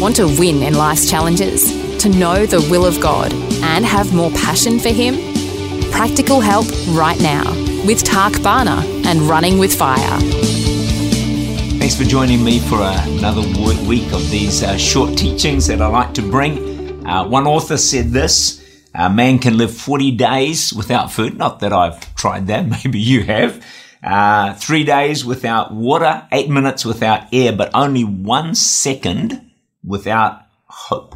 Want to win in life's challenges? To know the will of God and have more passion for Him? Practical help right now with Tak Bhana and Running with Fire. Thanks for joining me for another week of these uh, short teachings that I like to bring. Uh, one author said this a man can live 40 days without food. Not that I've tried that, maybe you have. Uh, three days without water, eight minutes without air, but only one second without hope.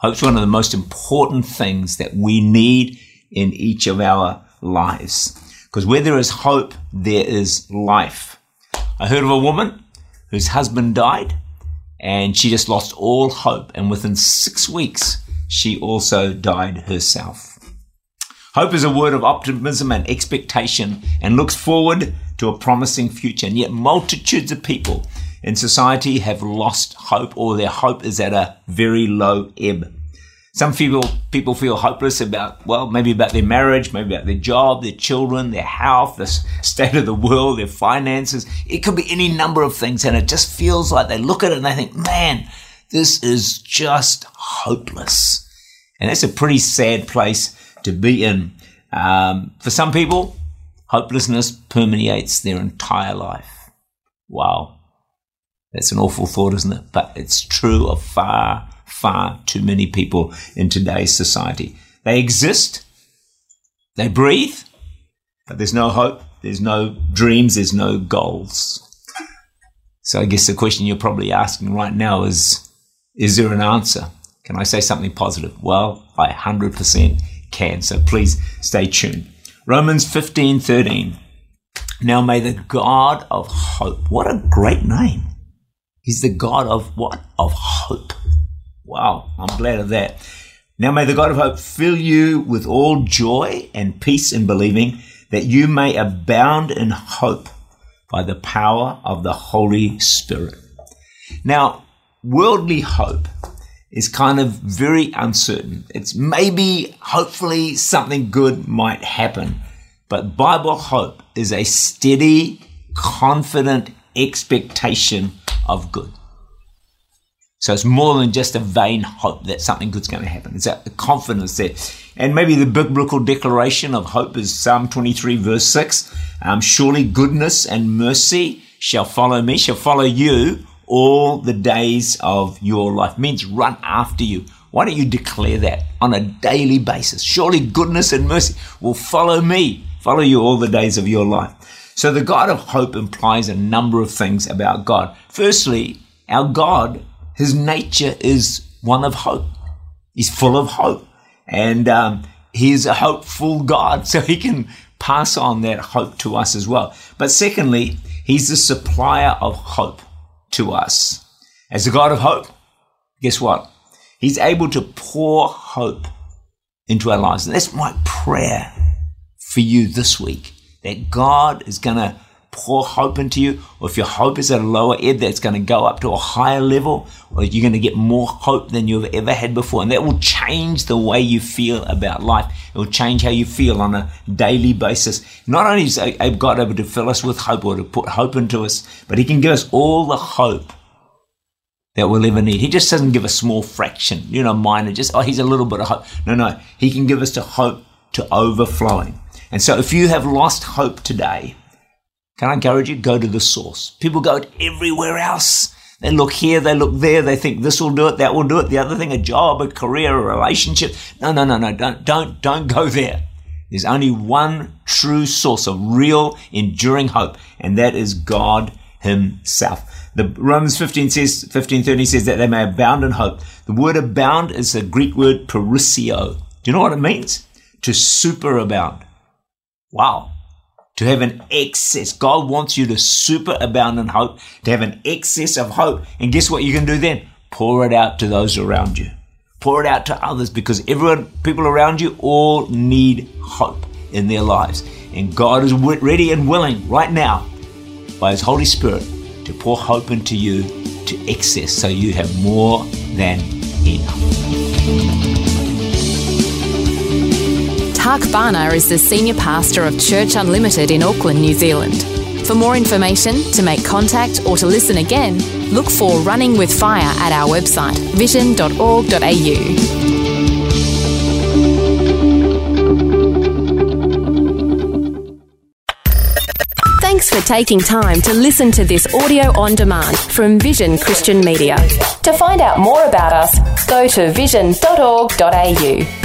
Hope's one of the most important things that we need in each of our lives. Because where there is hope, there is life. I heard of a woman whose husband died and she just lost all hope. And within six weeks, she also died herself. Hope is a word of optimism and expectation and looks forward to a promising future. And yet multitudes of people in society have lost hope or their hope is at a very low ebb. Some people, people feel hopeless about, well, maybe about their marriage, maybe about their job, their children, their health, the state of the world, their finances. It could be any number of things. And it just feels like they look at it and they think, man, this is just hopeless. And that's a pretty sad place to be in. Um, for some people, hopelessness permeates their entire life. Wow. That's an awful thought, isn't it? But it's true of far, far too many people in today's society. They exist, they breathe, but there's no hope, there's no dreams, there's no goals. So I guess the question you're probably asking right now is Is there an answer? Can I say something positive? Well, I 100% can. So please stay tuned. Romans 15 13. Now may the God of hope, what a great name He's the God of what? Of hope. Wow, I'm glad of that. Now may the God of hope fill you with all joy and peace in believing that you may abound in hope by the power of the Holy Spirit. Now, worldly hope is kind of very uncertain. It's maybe, hopefully, something good might happen. But Bible hope is a steady, confident expectation of good. So it's more than just a vain hope that something good's going to happen. It's a confidence there. And maybe the biblical declaration of hope is Psalm 23 verse 6. Um, Surely goodness and mercy shall follow me, shall follow you all the days of your life. Means run after you. Why don't you declare that on a daily basis? Surely goodness and mercy will follow me, follow you all the days of your life. So the God of hope implies a number of things about God. Firstly, our God, his nature is one of hope. He's full of hope. And um, he's a hopeful God, so he can pass on that hope to us as well. But secondly, he's the supplier of hope to us. As the God of hope, guess what? He's able to pour hope into our lives. And that's my prayer for you this week that God is going to pour hope into you, or if your hope is at a lower ebb, that's going to go up to a higher level, or you're going to get more hope than you've ever had before. And that will change the way you feel about life. It will change how you feel on a daily basis. Not only is God able to fill us with hope or to put hope into us, but He can give us all the hope that we'll ever need. He just doesn't give a small fraction, you know, minor, just, oh, He's a little bit of hope. No, no. He can give us the hope to overflowing. And so if you have lost hope today, can I encourage you? Go to the source. People go everywhere else. They look here, they look there, they think this will do it, that will do it, the other thing, a job, a career, a relationship. No, no, no, no, don't, don't, don't go there. There's only one true source of real, enduring hope, and that is God Himself. The Romans 15 says, 1530 says that they may abound in hope. The word abound is the Greek word perisio. Do you know what it means? To superabound. Wow. to have an excess. God wants you to super abound in hope, to have an excess of hope. And guess what you can do then? Pour it out to those around you. Pour it out to others because everyone, people around you all need hope in their lives. And God is ready and willing right now by His Holy Spirit to pour hope into you to excess so you have more than enough. Tak Bhana is the Senior Pastor of Church Unlimited in Auckland, New Zealand. For more information, to make contact, or to listen again, look for Running with Fire at our website, vision.org.au. Thanks for taking time to listen to this audio on demand from Vision Christian Media. To find out more about us, go to vision.org.au.